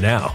now.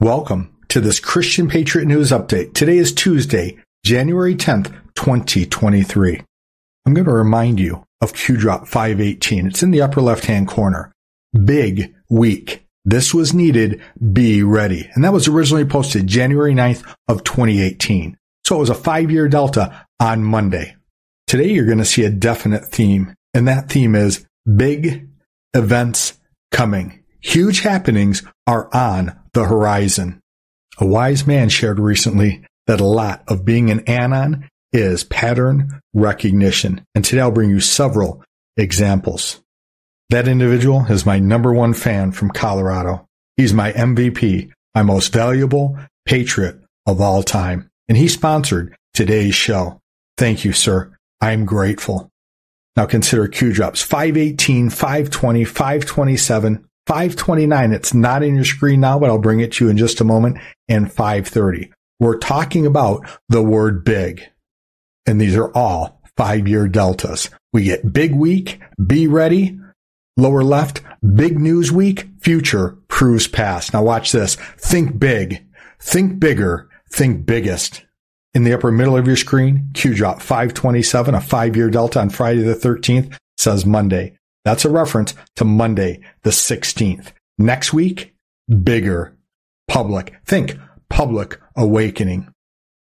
Welcome to this Christian Patriot News Update. Today is Tuesday, January 10th, 2023. I'm going to remind you of Q Drop 518. It's in the upper left hand corner. Big week. This was needed. Be ready. And that was originally posted January 9th of 2018. So it was a five year delta on Monday. Today you're going to see a definite theme. And that theme is big events coming. Huge happenings are on the horizon. A wise man shared recently that a lot of being an anon is pattern recognition. And today I'll bring you several examples. That individual is my number one fan from Colorado. He's my MVP, my most valuable patriot of all time. And he sponsored today's show. Thank you, sir. I'm grateful. Now consider Q drops 518, 520, 527, 529. It's not in your screen now, but I'll bring it to you in just a moment. And 530. We're talking about the word big. And these are all five year deltas. We get big week, be ready. Lower left, big news week, future proves past. Now watch this. Think big, think bigger, think biggest. In the upper middle of your screen, Q drop 527, a five year delta on Friday the 13th says Monday. That's a reference to Monday, the 16th. Next week, bigger. Public. Think public awakening.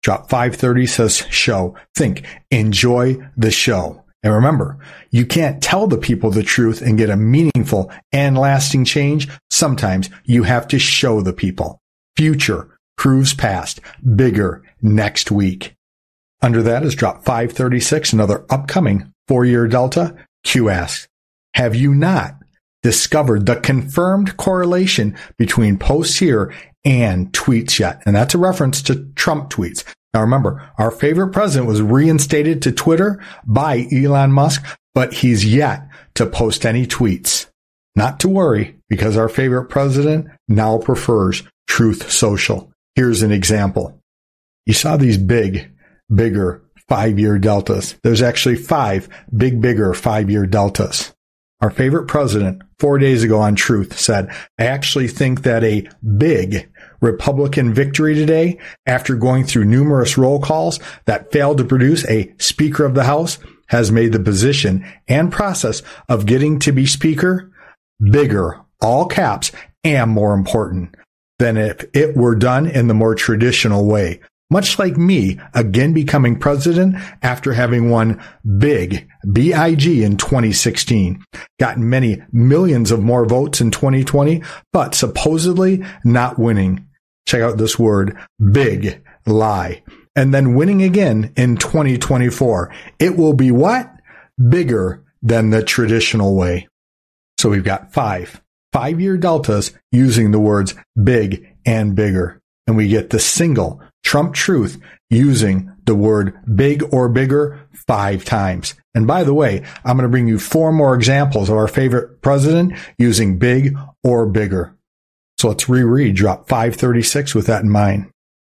Drop 530 says show. Think enjoy the show. And remember, you can't tell the people the truth and get a meaningful and lasting change. Sometimes you have to show the people. Future proves past. Bigger next week. Under that is drop 536, another upcoming four year delta. Q asks, have you not discovered the confirmed correlation between posts here and tweets yet? And that's a reference to Trump tweets. Now remember, our favorite president was reinstated to Twitter by Elon Musk, but he's yet to post any tweets. Not to worry, because our favorite president now prefers Truth Social. Here's an example. You saw these big, bigger five year deltas. There's actually five big, bigger five year deltas. Our favorite president, four days ago on Truth, said, I actually think that a big Republican victory today, after going through numerous roll calls that failed to produce a Speaker of the House, has made the position and process of getting to be Speaker bigger, all caps, and more important than if it were done in the more traditional way much like me again becoming president after having won big BIG in 2016, gotten many millions of more votes in 2020, but supposedly not winning. Check out this word, big lie. And then winning again in 2024. It will be what? Bigger than the traditional way. So we've got five, five year deltas using the words big and bigger. And we get the single Trump truth using the word big or bigger five times. And by the way, I'm going to bring you four more examples of our favorite president using big or bigger. So let's reread drop 536 with that in mind.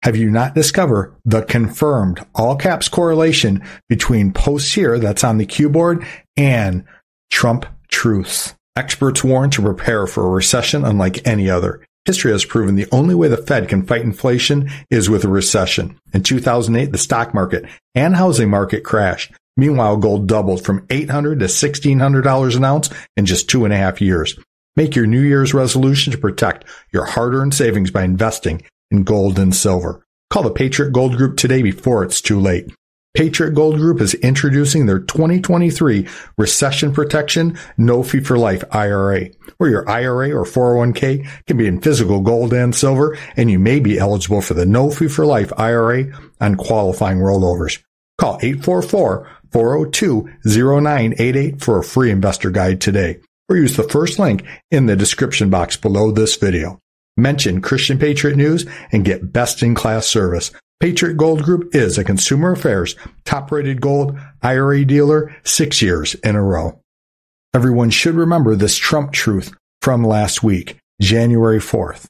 Have you not discovered the confirmed all caps correlation between posts here that's on the Q board and Trump truths? Experts warn to prepare for a recession unlike any other. History has proven the only way the Fed can fight inflation is with a recession. In 2008, the stock market and housing market crashed. Meanwhile, gold doubled from $800 to $1,600 an ounce in just two and a half years. Make your New Year's resolution to protect your hard-earned savings by investing in gold and silver. Call the Patriot Gold Group today before it's too late. Patriot Gold Group is introducing their 2023 Recession Protection No Fee for Life IRA, where your IRA or 401k can be in physical gold and silver, and you may be eligible for the No Fee for Life IRA on qualifying rollovers. Call 844-402-0988 for a free investor guide today, or use the first link in the description box below this video. Mention Christian Patriot News and get best in class service. Patriot Gold Group is a consumer affairs top rated gold IRA dealer six years in a row. Everyone should remember this Trump truth from last week, January 4th.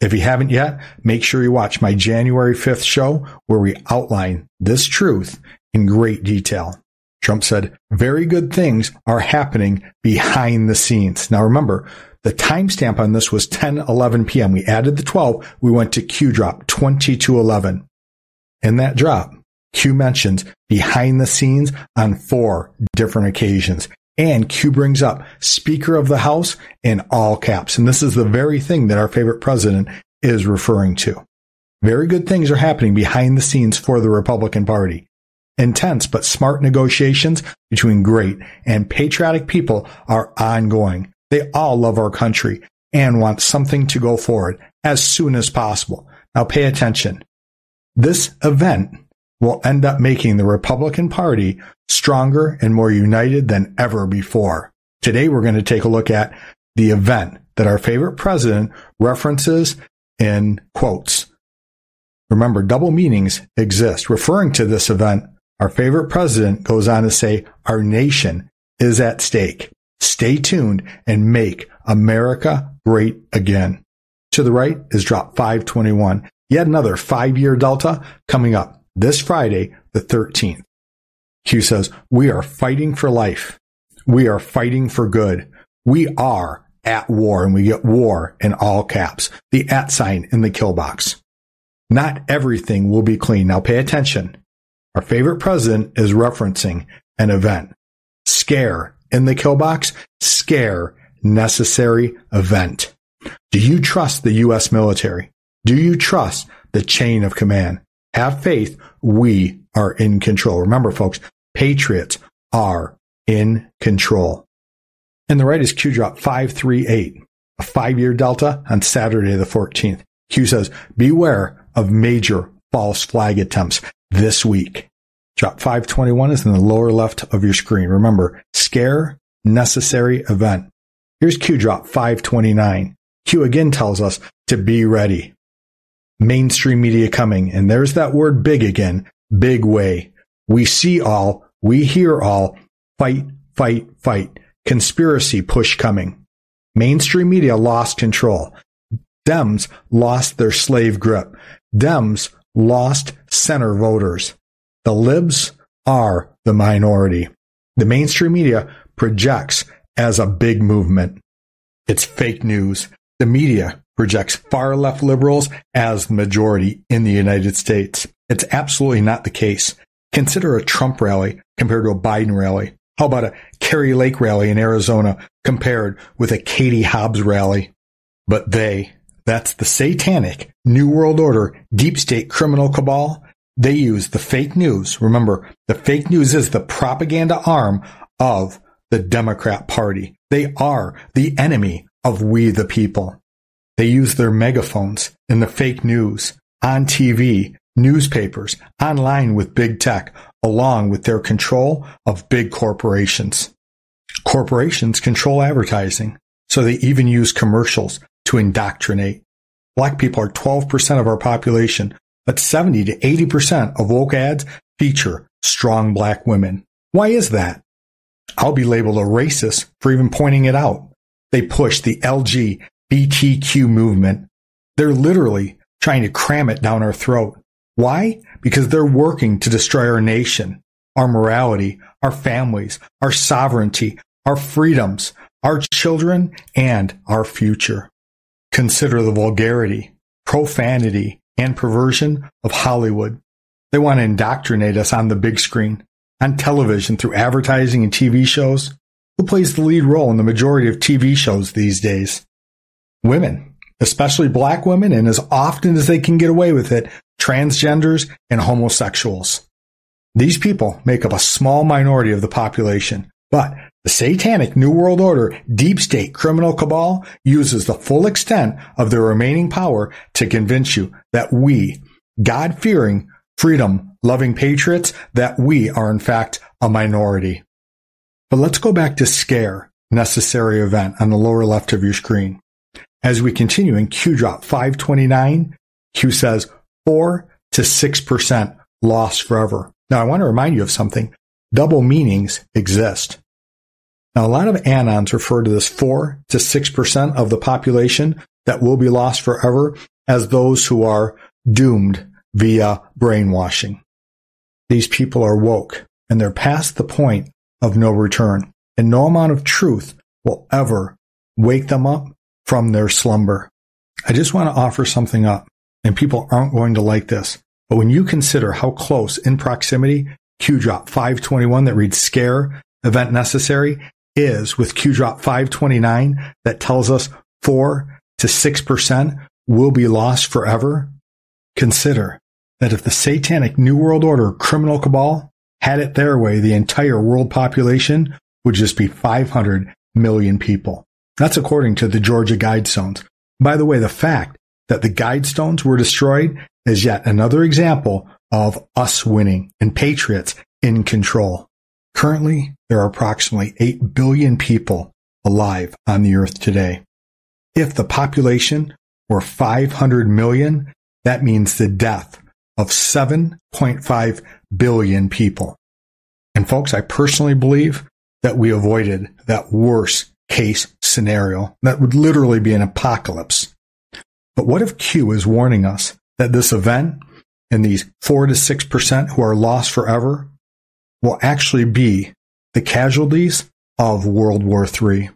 If you haven't yet, make sure you watch my January 5th show where we outline this truth in great detail. Trump said, very good things are happening behind the scenes. Now remember, the timestamp on this was 10, 11 p.m. We added the 12. We went to Q drop 20 to 11. In that drop, Q mentions behind the scenes on four different occasions. And Q brings up Speaker of the House in all caps. And this is the very thing that our favorite president is referring to. Very good things are happening behind the scenes for the Republican Party. Intense but smart negotiations between great and patriotic people are ongoing. They all love our country and want something to go forward as soon as possible. Now pay attention. This event will end up making the Republican Party stronger and more united than ever before. Today we're going to take a look at the event that our favorite president references in quotes. Remember, double meanings exist. Referring to this event, our favorite president goes on to say, our nation is at stake. Stay tuned and make America great again. To the right is drop 521. Yet another five year delta coming up this Friday, the 13th. Q says, we are fighting for life. We are fighting for good. We are at war and we get war in all caps. The at sign in the kill box. Not everything will be clean. Now pay attention. Our favorite president is referencing an event. Scare in the kill box, scare necessary event. Do you trust the U.S. military? Do you trust the chain of command? Have faith. We are in control. Remember, folks, patriots are in control. And the right is Q drop 538, a five year delta on Saturday the 14th. Q says, beware of major false flag attempts this week. Drop 521 is in the lower left of your screen. Remember, scare, necessary event. Here's Q drop 529. Q again tells us to be ready. Mainstream media coming. And there's that word big again. Big way. We see all. We hear all. Fight, fight, fight. Conspiracy push coming. Mainstream media lost control. Dems lost their slave grip. Dems lost center voters. The libs are the minority. The mainstream media projects as a big movement. It's fake news. The media projects far left liberals as the majority in the United States. It's absolutely not the case. Consider a Trump rally compared to a Biden rally. How about a Kari Lake rally in Arizona compared with a Katie Hobbs rally? But they, that's the satanic New World Order deep state criminal cabal, they use the fake news. Remember, the fake news is the propaganda arm of the Democrat Party. They are the enemy of we the people. They use their megaphones in the fake news, on TV, newspapers, online with big tech, along with their control of big corporations. Corporations control advertising, so they even use commercials to indoctrinate. Black people are 12% of our population, but 70 to 80% of woke ads feature strong black women. Why is that? I'll be labeled a racist for even pointing it out. They push the LGBTQ movement. They're literally trying to cram it down our throat. Why? Because they're working to destroy our nation, our morality, our families, our sovereignty, our freedoms, our children, and our future. Consider the vulgarity, profanity, and perversion of Hollywood. They want to indoctrinate us on the big screen, on television through advertising and TV shows. Who plays the lead role in the majority of TV shows these days? Women, especially black women, and as often as they can get away with it, transgenders and homosexuals. These people make up a small minority of the population, but the satanic New World Order deep state criminal cabal uses the full extent of their remaining power to convince you that we, God fearing, freedom loving patriots, that we are in fact a minority. But let's go back to scare, necessary event on the lower left of your screen. As we continue in Q drop 529, Q says 4 to 6% lost forever. Now I want to remind you of something. Double meanings exist. Now a lot of anons refer to this 4 to 6% of the population that will be lost forever as those who are doomed via brainwashing. These people are woke and they're past the point of no return and no amount of truth will ever wake them up from their slumber. I just want to offer something up and people aren't going to like this. But when you consider how close in proximity Q drop 521 that reads scare event necessary is with Q drop 529 that tells us 4 to 6% will be lost forever, consider that if the satanic New World Order criminal cabal had it their way, the entire world population would just be 500 million people. That's according to the Georgia Guidestones. By the way, the fact that the Guidestones were destroyed is yet another example of us winning and patriots in control. Currently, there are approximately 8 billion people alive on the earth today. If the population were 500 million, that means the death of 7.5 billion people. And folks, I personally believe that we avoided that worst case scenario. That would literally be an apocalypse. But what if Q is warning us that this event and these 4 to 6% who are lost forever will actually be the casualties of World War III?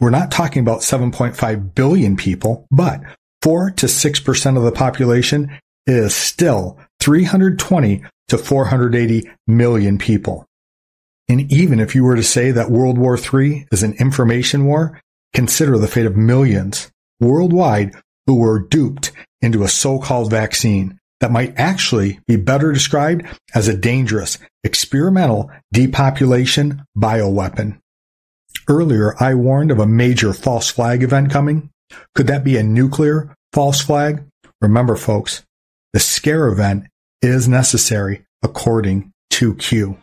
We're not talking about 7.5 billion people, but 4 to 6% of the population is still 320 to 480 million people. And even if you were to say that World War III is an information war, consider the fate of millions worldwide who were duped into a so-called vaccine that might actually be better described as a dangerous experimental depopulation bioweapon. Earlier, I warned of a major false flag event coming. Could that be a nuclear false flag? Remember, folks, the scare event is necessary according to Q.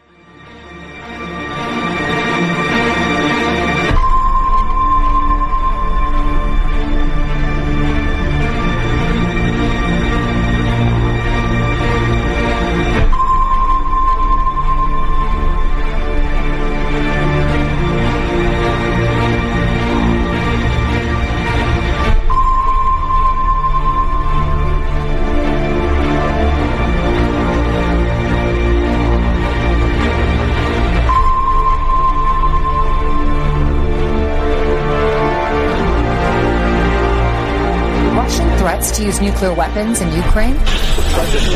nuclear weapons in Ukraine?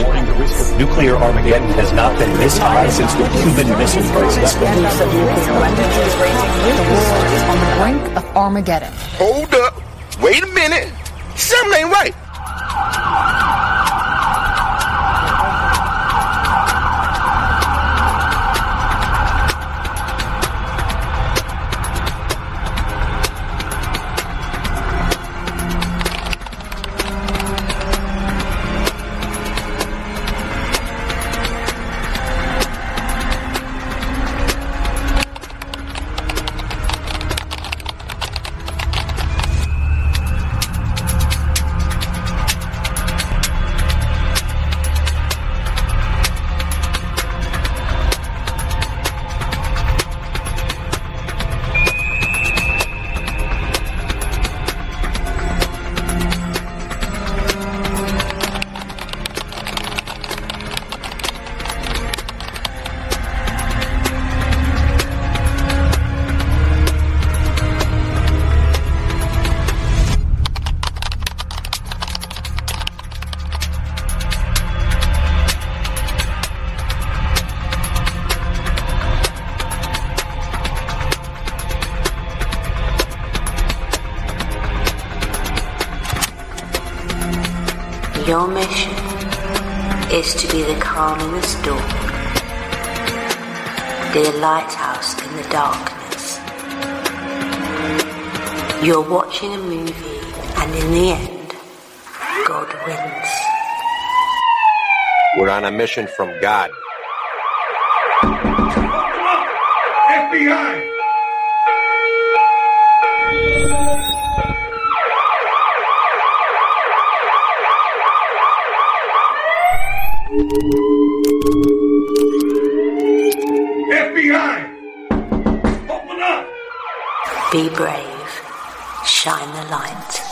warning the risk of nuclear Armageddon has not been this high since the Cuban Missile Crisis. The world is on the brink of Armageddon. Hold up. Wait a minute. Something ain't right. Your mission is to be the calm in the storm, the lighthouse in the darkness. You're watching a movie, and in the end, God wins. We're on a mission from God. FBI! Be brave. Shine the light.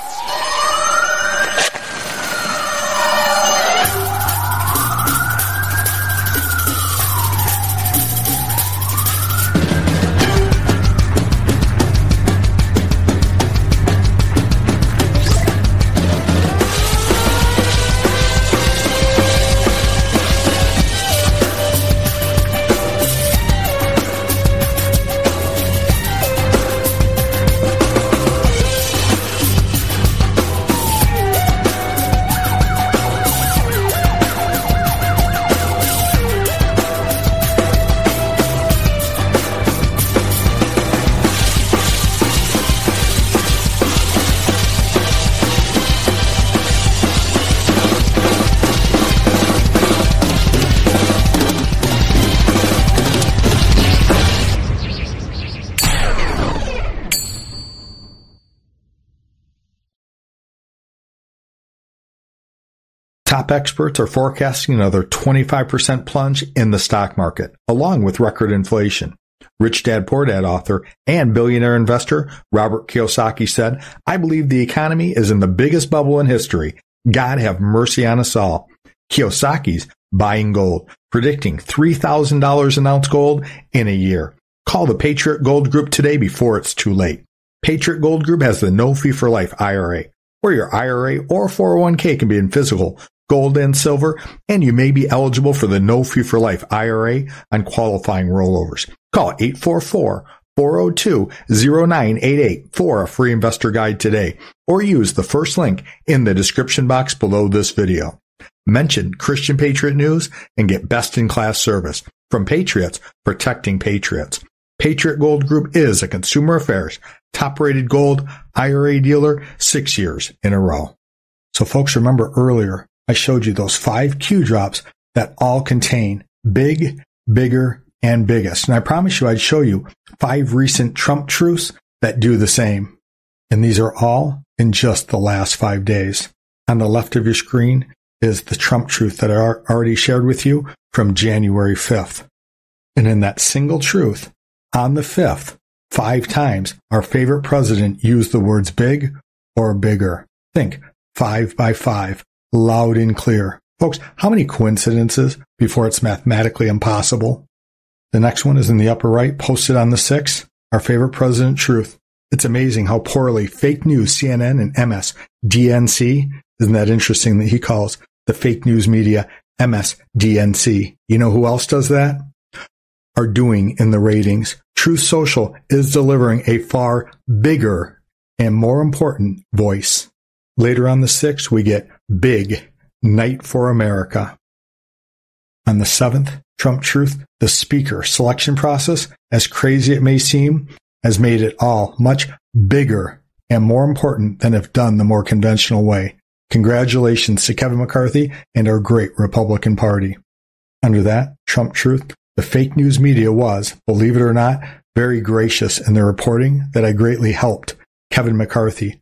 Top experts are forecasting another 25% plunge in the stock market, along with record inflation. Rich Dad Poor Dad author and billionaire investor Robert Kiyosaki said, I believe the economy is in the biggest bubble in history. God have mercy on us all. Kiyosaki's buying gold, predicting $3,000 an ounce gold in a year. Call the Patriot Gold Group today before it's too late. Patriot Gold Group has the no fee for life IRA, where your IRA or 401k can be in physical, gold and silver, and you may be eligible for the no fee for life IRA on qualifying rollovers. Call 844 402 0988 for a free investor guide today, or use the first link in the description box below this video. Mention Christian Patriot News and get best in class service from Patriots protecting Patriots. Patriot Gold Group is a consumer affairs top rated gold IRA dealer six years in a row. So folks, remember earlier I showed you those five Q drops that all contain big, bigger, and biggest. And I promise you I'd show you five recent Trump truths that do the same. And these are all in just the last five days. On the left of your screen is the Trump truth that I already shared with you from January 5th. And in that single truth, on the 5th, five times, our favorite president used the words big or bigger. Think five by five, loud and clear. Folks, how many coincidences before it's mathematically impossible? The next one is in the upper right, posted on the 6th, our favorite president truth. It's amazing how poorly fake news, CNN and MSDNC, isn't that interesting that he calls the fake news media MSDNC? You know who else does that? Are doing in the ratings. Truth Social is delivering a far bigger and more important voice. Later on the 6th, we get Big Night for America. On the 7th, Trump Truth, the speaker selection process, as crazy it may seem, has made it all much bigger and more important than if done the more conventional way. Congratulations to Kevin McCarthy and our great Republican Party. Under that, Trump Truth, the fake news media was, believe it or not, very gracious in their reporting that I greatly helped Kevin McCarthy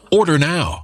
Order now.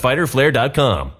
www.fighterflare.com.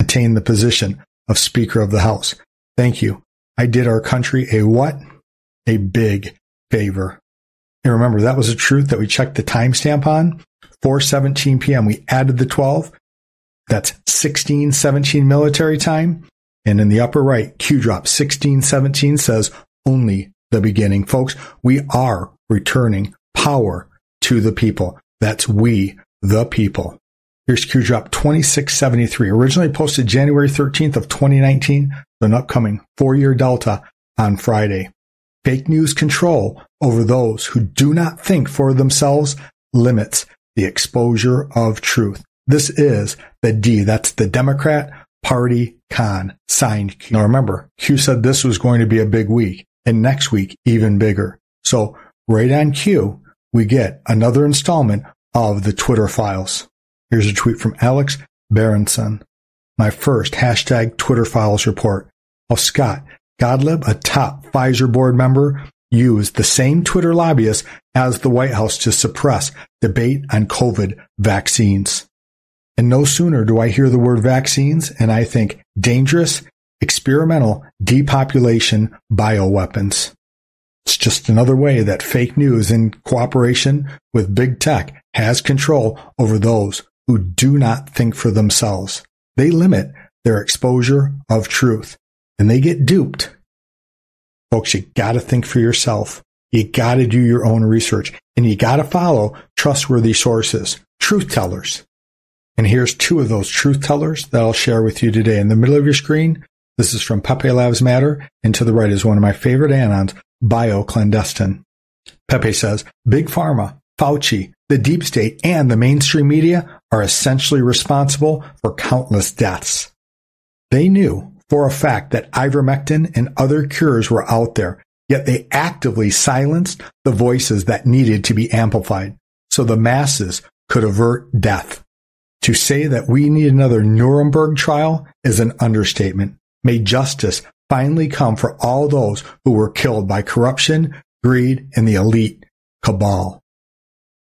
Attain the position of Speaker of the House. Thank you. I did our country a what? A big favor. And remember, that was a truth that we checked the timestamp on. 4:17 p.m. We added the 12. That's 16:17 military time. And in the upper right, Q drop 1617 says only the beginning. Folks, we are returning power to the people. That's we, the people. Here's Q drop 2673, originally posted January 13th of 2019, an upcoming four-year delta on Friday. Fake news control over those who do not think for themselves limits the exposure of truth. This is the D. That's the Democrat Party con signed Q. Now remember, Q said this was going to be a big week and next week even bigger. So right on Q, we get another installment of the Twitter files. Here's a tweet from Alex Berenson. My first hashtag Twitter files report. Oh, Scott Gottlieb, a top Pfizer board member, used the same Twitter lobbyist as the White House to suppress debate on COVID vaccines. And no sooner do I hear the word vaccines and I think dangerous, experimental depopulation bioweapons. It's just another way that fake news in cooperation with big tech has control over those who do not think for themselves. They limit their exposure of truth and they get duped. Folks, you gotta think for yourself. You gotta do your own research and you gotta follow trustworthy sources, truth tellers. And here's two of those truth tellers that I'll share with you today. In the middle of your screen, this is from Pepe Labs Matter, and to the right is one of my favorite anons, bioclandestine. Pepe says, Big Pharma, Fauci, the deep state, and the mainstream media are essentially responsible for countless deaths. They knew for a fact that ivermectin and other cures were out there, yet they actively silenced the voices that needed to be amplified so the masses could avert death. To say that we need another Nuremberg trial is an understatement. May justice finally come for all those who were killed by corruption, greed, and the elite cabal.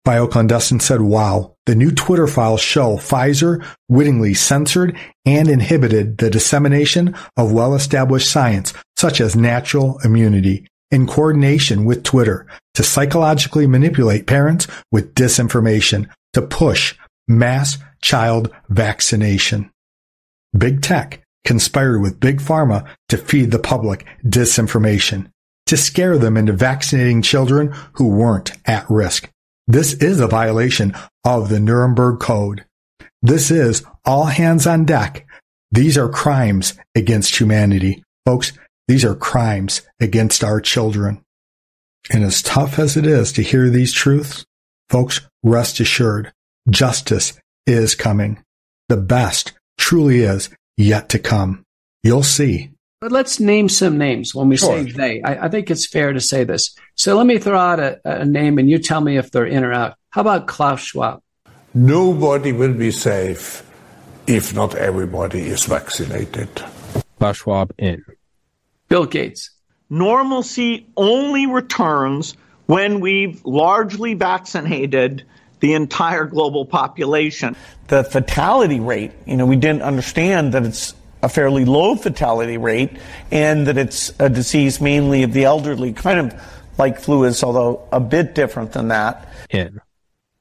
Bioclandestine said, wow, the new Twitter files show Pfizer wittingly censored and inhibited the dissemination of well-established science, such as natural immunity, in coordination with Twitter to psychologically manipulate parents with disinformation to push mass child vaccination. Big tech conspired with Big Pharma to feed the public disinformation, to scare them into vaccinating children who weren't at risk. This is a violation of the Nuremberg Code. This is all hands on deck. These are crimes against humanity. Folks, these are crimes against our children. And as tough as it is to hear these truths, folks, rest assured, justice is coming. The best truly is yet to come. You'll see. But let's name some names when we sure. say they. I, I, think it's fair to say this. So let me throw out a, a name and you tell me if they're in or out. How about Klaus Schwab? Nobody will be safe if not everybody is vaccinated. Klaus Schwab in. Bill Gates. Normalcy only returns when we've largely vaccinated the entire global population. The fatality rate, you know, we didn't understand that it's a fairly low fatality rate and that it's a disease mainly of the elderly, kind of like flu is, although a bit different than that. In.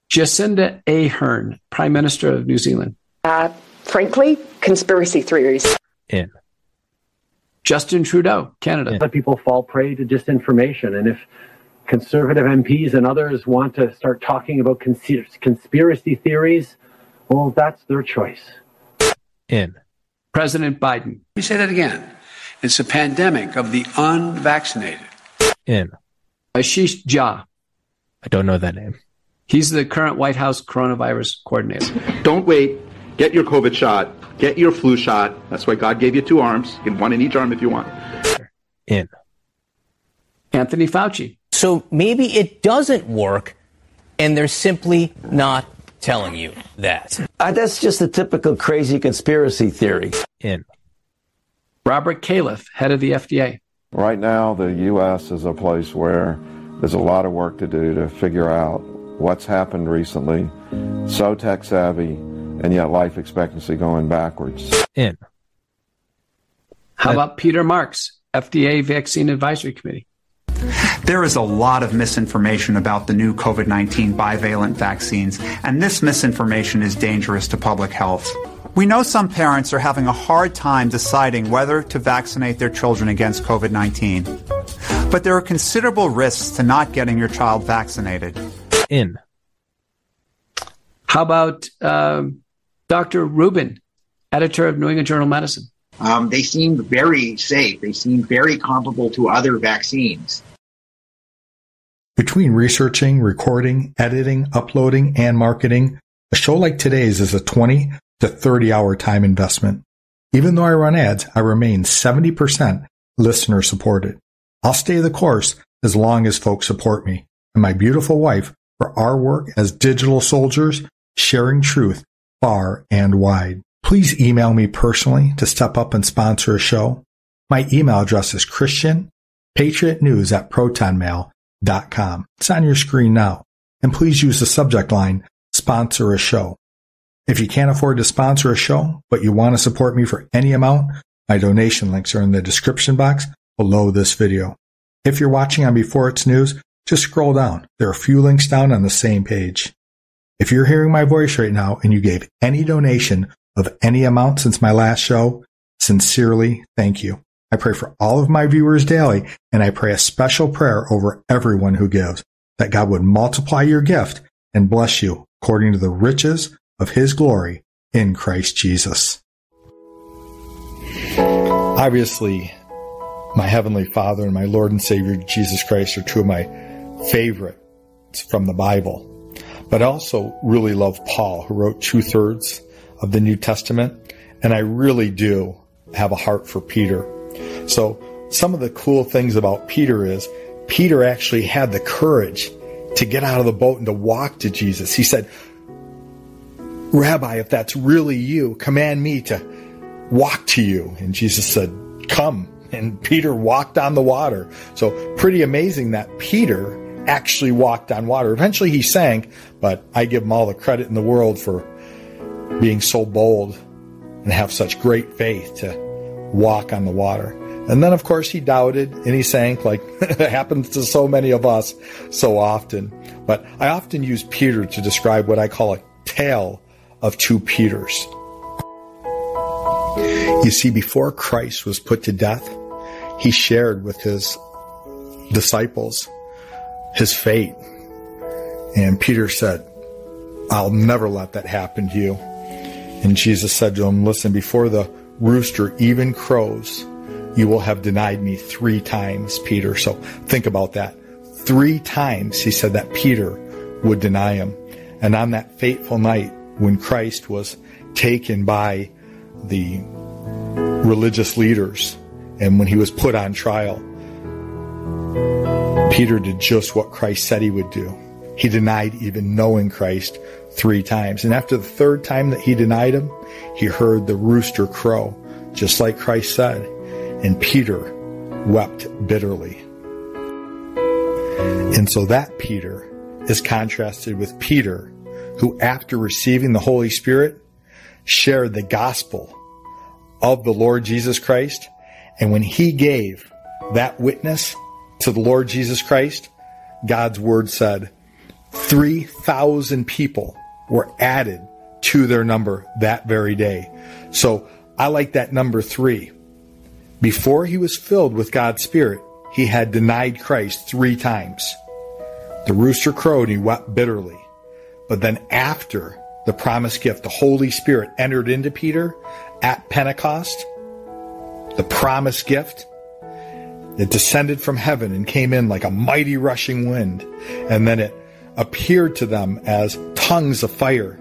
Jacinda Ardern, Prime Minister of New Zealand. Uh, frankly, conspiracy theories. In. Justin Trudeau, Canada. Let people fall prey to disinformation. And if conservative MPs and others want to start talking about cons- conspiracy theories, well, that's their choice. In. President Biden. Let me say that again. It's a pandemic of the unvaccinated. In. Ashish Jha. I don't know that name. He's the current White House coronavirus coordinator. Don't wait. Get your COVID shot. Get your flu shot. That's why God gave you two arms. Get one in each arm if you want. In. Anthony Fauci. So maybe it doesn't work, and they're simply not telling you that. Uh, that's just a typical crazy conspiracy theory. In. Robert Califf, head of the FDA. Right now, the U.S. is a place where there's a lot of work to do to figure out what's happened recently, so tech savvy, and yet life expectancy going backwards. In. How about Peter Marks, FDA Vaccine Advisory Committee? There is a lot of misinformation about the new COVID 19 bivalent vaccines, and this misinformation is dangerous to public health. We know some parents are having a hard time deciding whether to vaccinate their children against COVID 19. But there are considerable risks to not getting your child vaccinated in. How about um, Dr. Rubin, editor of New England Journal of Medicine? Um, they seem very safe. They seem very comparable to other vaccines. Between researching, recording, editing, uploading, and marketing, a show like today's is a 20 to 30 hour time investment. Even though I run ads, I remain 70% listener supported. I'll stay the course as long as folks support me. And my beautiful wife for our work as digital soldiers, sharing truth far and wide. Please email me personally to step up and sponsor a show. My email address is Christian Patriot News at protonmail.com. It's on your screen now. And please use the subject line, sponsor a show. If you can't afford to sponsor a show, but you want to support me for any amount, my donation links are in the description box below this video. If you're watching on Before It's News, just scroll down. There are a few links down on the same page. If you're hearing my voice right now and you gave any donation of any amount since my last show, sincerely thank you. I pray for all of my viewers daily and I pray a special prayer over everyone who gives that God would multiply your gift and bless you according to the riches of his glory in Christ Jesus. Obviously, my Heavenly Father and my Lord and Savior Jesus Christ are two of my favorite from the Bible. But I also really love Paul, who wrote two thirds of the New Testament. And I really do have a heart for Peter. So some of the cool things about Peter is Peter actually had the courage to get out of the boat and to walk to Jesus. He said, Rabbi, if that's really you, command me to walk to you. And Jesus said, come. And Peter walked on the water. So pretty amazing that Peter actually walked on water. Eventually he sank, but I give him all the credit in the world for being so bold and have such great faith to walk on the water. And then, of course, he doubted and he sank like happens to so many of us so often. But I often use Peter to describe what I call a tale of two Peters. You see, before Christ was put to death, he shared with his disciples his fate. And Peter said, I'll never let that happen to you. And Jesus said to him, Listen, before the rooster even crows, you will have denied me three times, Peter. So think about that. Three times he said that Peter would deny him. And on that fateful night when Christ was taken by the religious leaders and when he was put on trial, Peter did just what Christ said he would do. He denied even knowing Christ three times. And after the third time that he denied him, he heard the rooster crow, just like Christ said. And Peter wept bitterly. And so that Peter is contrasted with Peter, who after receiving the Holy Spirit shared the gospel of the Lord Jesus Christ. And when he gave that witness to the Lord Jesus Christ, God's word said 3,000 people were added to their number that very day. So I like that number three. Before he was filled with God's Spirit, he had denied Christ three times. The rooster crowed and he wept bitterly. But then after the promised gift, the Holy Spirit entered into Peter at Pentecost, the promised gift, it descended from heaven and came in like a mighty rushing wind. And then it appeared to them as tongues of fire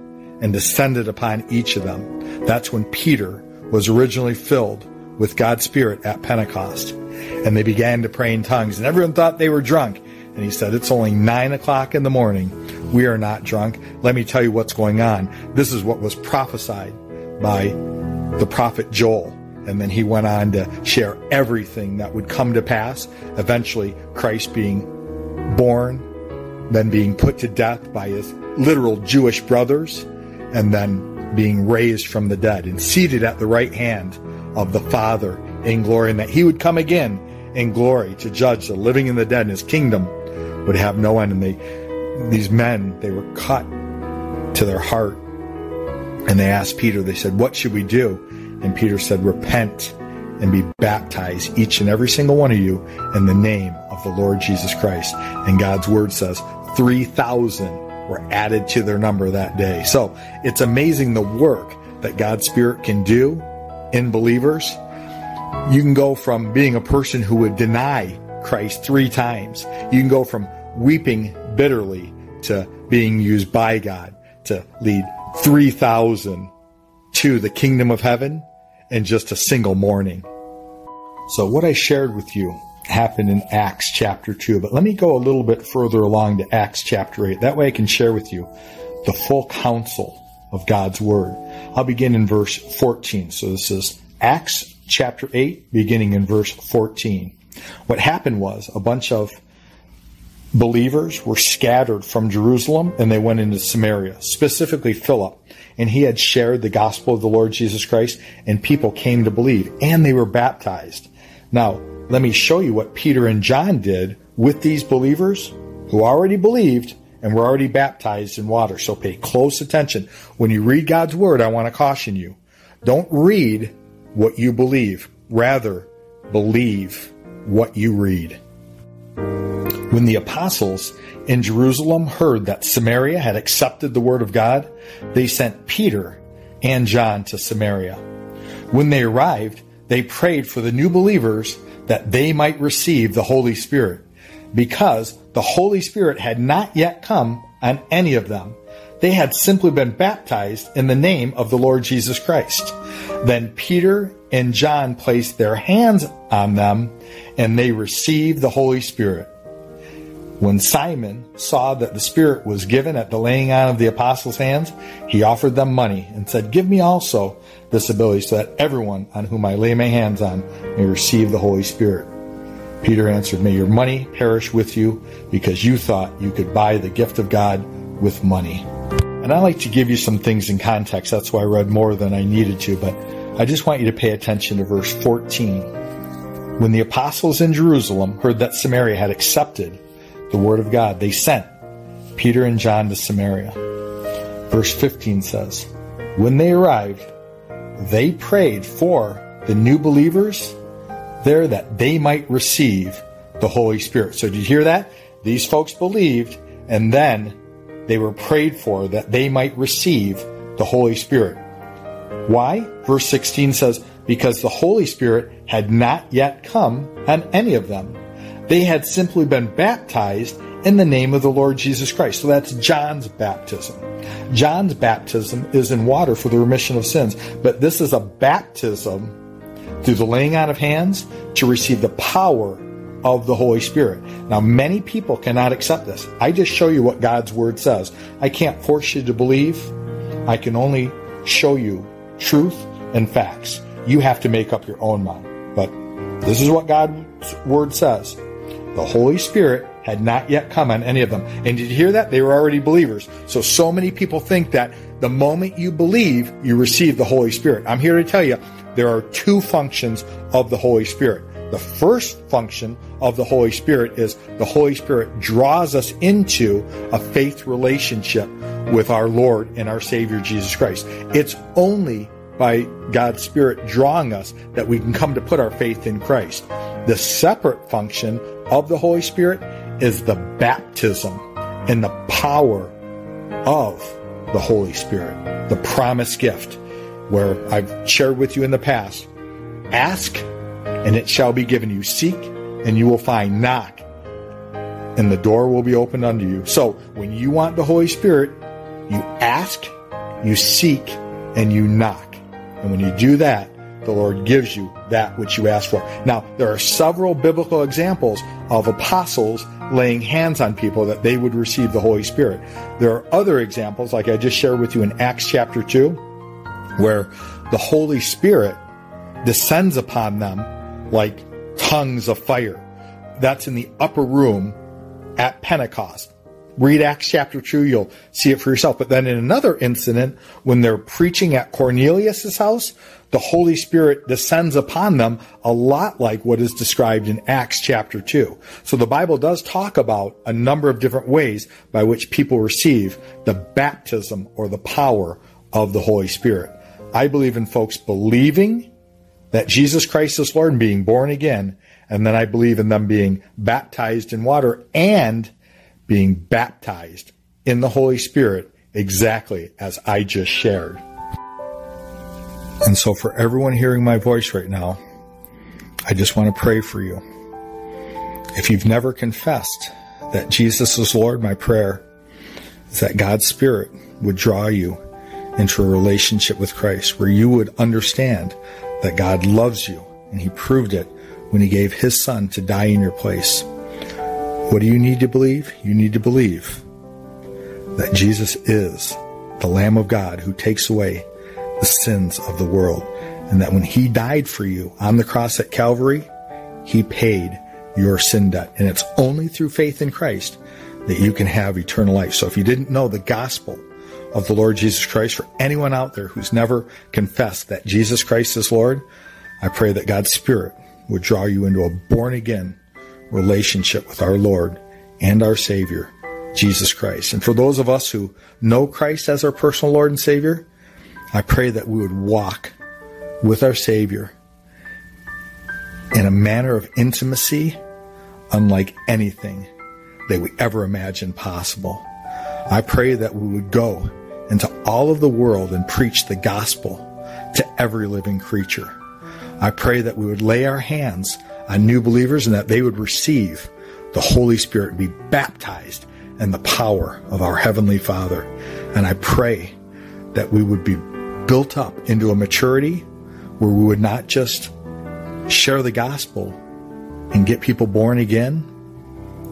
and descended upon each of them. That's when Peter was originally filled with God's Spirit at Pentecost. And they began to pray in tongues, and everyone thought they were drunk. And he said, It's only nine o'clock in the morning. We are not drunk. Let me tell you what's going on. This is what was prophesied by the prophet Joel. And then he went on to share everything that would come to pass. Eventually, Christ being born, then being put to death by his literal Jewish brothers, and then being raised from the dead and seated at the right hand of the Father in glory, and that he would come again in glory to judge the living and the dead, and his kingdom would have no end. And they, these men, they were cut to their heart. And they asked Peter, they said, What should we do? And Peter said, Repent and be baptized, each and every single one of you, in the name the Lord Jesus Christ. And God's word says 3,000 were added to their number that day. So it's amazing the work that God's Spirit can do in believers. You can go from being a person who would deny Christ three times. You can go from weeping bitterly to being used by God to lead 3,000 to the kingdom of heaven in just a single morning. So what I shared with you happened in Acts chapter 2, but let me go a little bit further along to Acts chapter 8. That way I can share with you the full counsel of God's word. I'll begin in verse 14. So this is Acts chapter 8, beginning in verse 14. What happened was a bunch of believers were scattered from Jerusalem and they went into Samaria, specifically Philip. And he had shared the gospel of the Lord Jesus Christ and people came to believe and they were baptized. Now, let me show you what Peter and John did with these believers who already believed and were already baptized in water. So pay close attention. When you read God's word, I want to caution you. Don't read what you believe. Rather, believe what you read. When the apostles in Jerusalem heard that Samaria had accepted the word of God, they sent Peter and John to Samaria. When they arrived, they prayed for the new believers that they might receive the Holy Spirit, because the Holy Spirit had not yet come on any of them. They had simply been baptized in the name of the Lord Jesus Christ. Then Peter and John placed their hands on them, and they received the Holy Spirit. When Simon saw that the Spirit was given at the laying on of the apostles' hands, he offered them money and said, Give me also this ability so that everyone on whom I lay my hands on may receive the Holy Spirit. Peter answered, May your money perish with you because you thought you could buy the gift of God with money. And I like to give you some things in context. That's why I read more than I needed to, but I just want you to pay attention to verse 14. When the apostles in Jerusalem heard that Samaria had accepted the word of God, they sent Peter and John to Samaria. Verse 15 says, When they arrived, they prayed for the new believers there that they might receive the Holy Spirit. So did you hear that? These folks believed and then they were prayed for that they might receive the Holy Spirit. Why? Verse 16 says, because the Holy Spirit had not yet come on any of them. They had simply been baptized in the name of the Lord Jesus Christ. So that's John's baptism. John's baptism is in water for the remission of sins, but this is a baptism through the laying on of hands to receive the power of the Holy Spirit. Now, many people cannot accept this. I just show you what God's Word says. I can't force you to believe. I can only show you truth and facts. You have to make up your own mind. But this is what God's Word says. The Holy Spirit had not yet come on any of them. And did you hear that? They were already believers. So, so many people think that the moment you believe, you receive the Holy Spirit. I'm here to tell you there are two functions of the Holy Spirit. The first function of the Holy Spirit is the Holy Spirit draws us into a faith relationship with our Lord and our Savior Jesus Christ. It's only by God's Spirit drawing us that we can come to put our faith in Christ. The separate function of the Holy Spirit is the baptism and the power of the Holy Spirit, the promised gift, where I've shared with you in the past ask and it shall be given you. Seek, and you will find. Knock, and the door will be opened unto you. So when you want the Holy Spirit, you ask, you seek, and you knock. And when you do that, the Lord gives you that which you ask for. Now, there are several biblical examples of apostles laying hands on people that they would receive the Holy Spirit. There are other examples, like I just shared with you in Acts chapter 2, where the Holy Spirit descends upon them like tongues of fire. That's in the upper room at Pentecost. Read Acts chapter 2, you'll see it for yourself. But then in another incident, when they're preaching at Cornelius' house, the Holy Spirit descends upon them a lot like what is described in Acts chapter 2. So the Bible does talk about a number of different ways by which people receive the baptism or the power of the Holy Spirit. I believe in folks believing that Jesus Christ is Lord and being born again. And then I believe in them being baptized in water and being baptized in the Holy Spirit exactly as I just shared. And so for everyone hearing my voice right now, I just want to pray for you. If you've never confessed that Jesus is Lord, my prayer is that God's Spirit would draw you into a relationship with Christ where you would understand that God loves you, and He proved it when He gave His Son to die in your place. What do you need to believe? You need to believe that Jesus is the Lamb of God who takes away the sins of the world, and that when He died for you on the cross at Calvary, He paid your sin debt. And it's only through faith in Christ that you can have eternal life. So if you didn't know the gospel, of the Lord Jesus Christ for anyone out there who's never confessed that Jesus Christ is Lord, I pray that God's Spirit would draw you into a born again relationship with our Lord and our Savior, Jesus Christ. And for those of us who know Christ as our personal Lord and Savior, I pray that we would walk with our Savior in a manner of intimacy unlike anything that we ever imagined possible. I pray that we would go into all of the world and preach the gospel to every living creature. I pray that we would lay our hands on new believers and that they would receive the Holy Spirit and be baptized in the power of our Heavenly Father. And I pray that we would be built up into a maturity where we would not just share the gospel and get people born again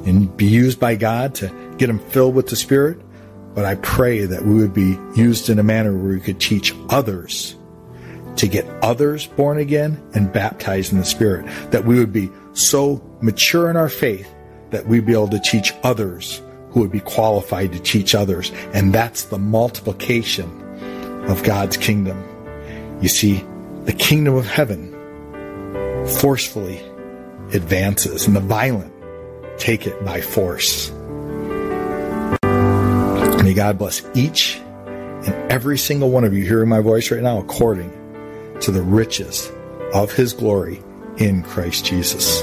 and be used by God to get them filled with the Spirit, but I pray that we would be used in a manner where we could teach others to get others born again and baptized in the Spirit. That we would be so mature in our faith that we'd be able to teach others who would be qualified to teach others. And that's the multiplication of God's kingdom. You see, the kingdom of heaven forcefully advances, and the violent take it by force. May God bless each and every single one of you hearing my voice right now according to the riches of his glory in Christ Jesus.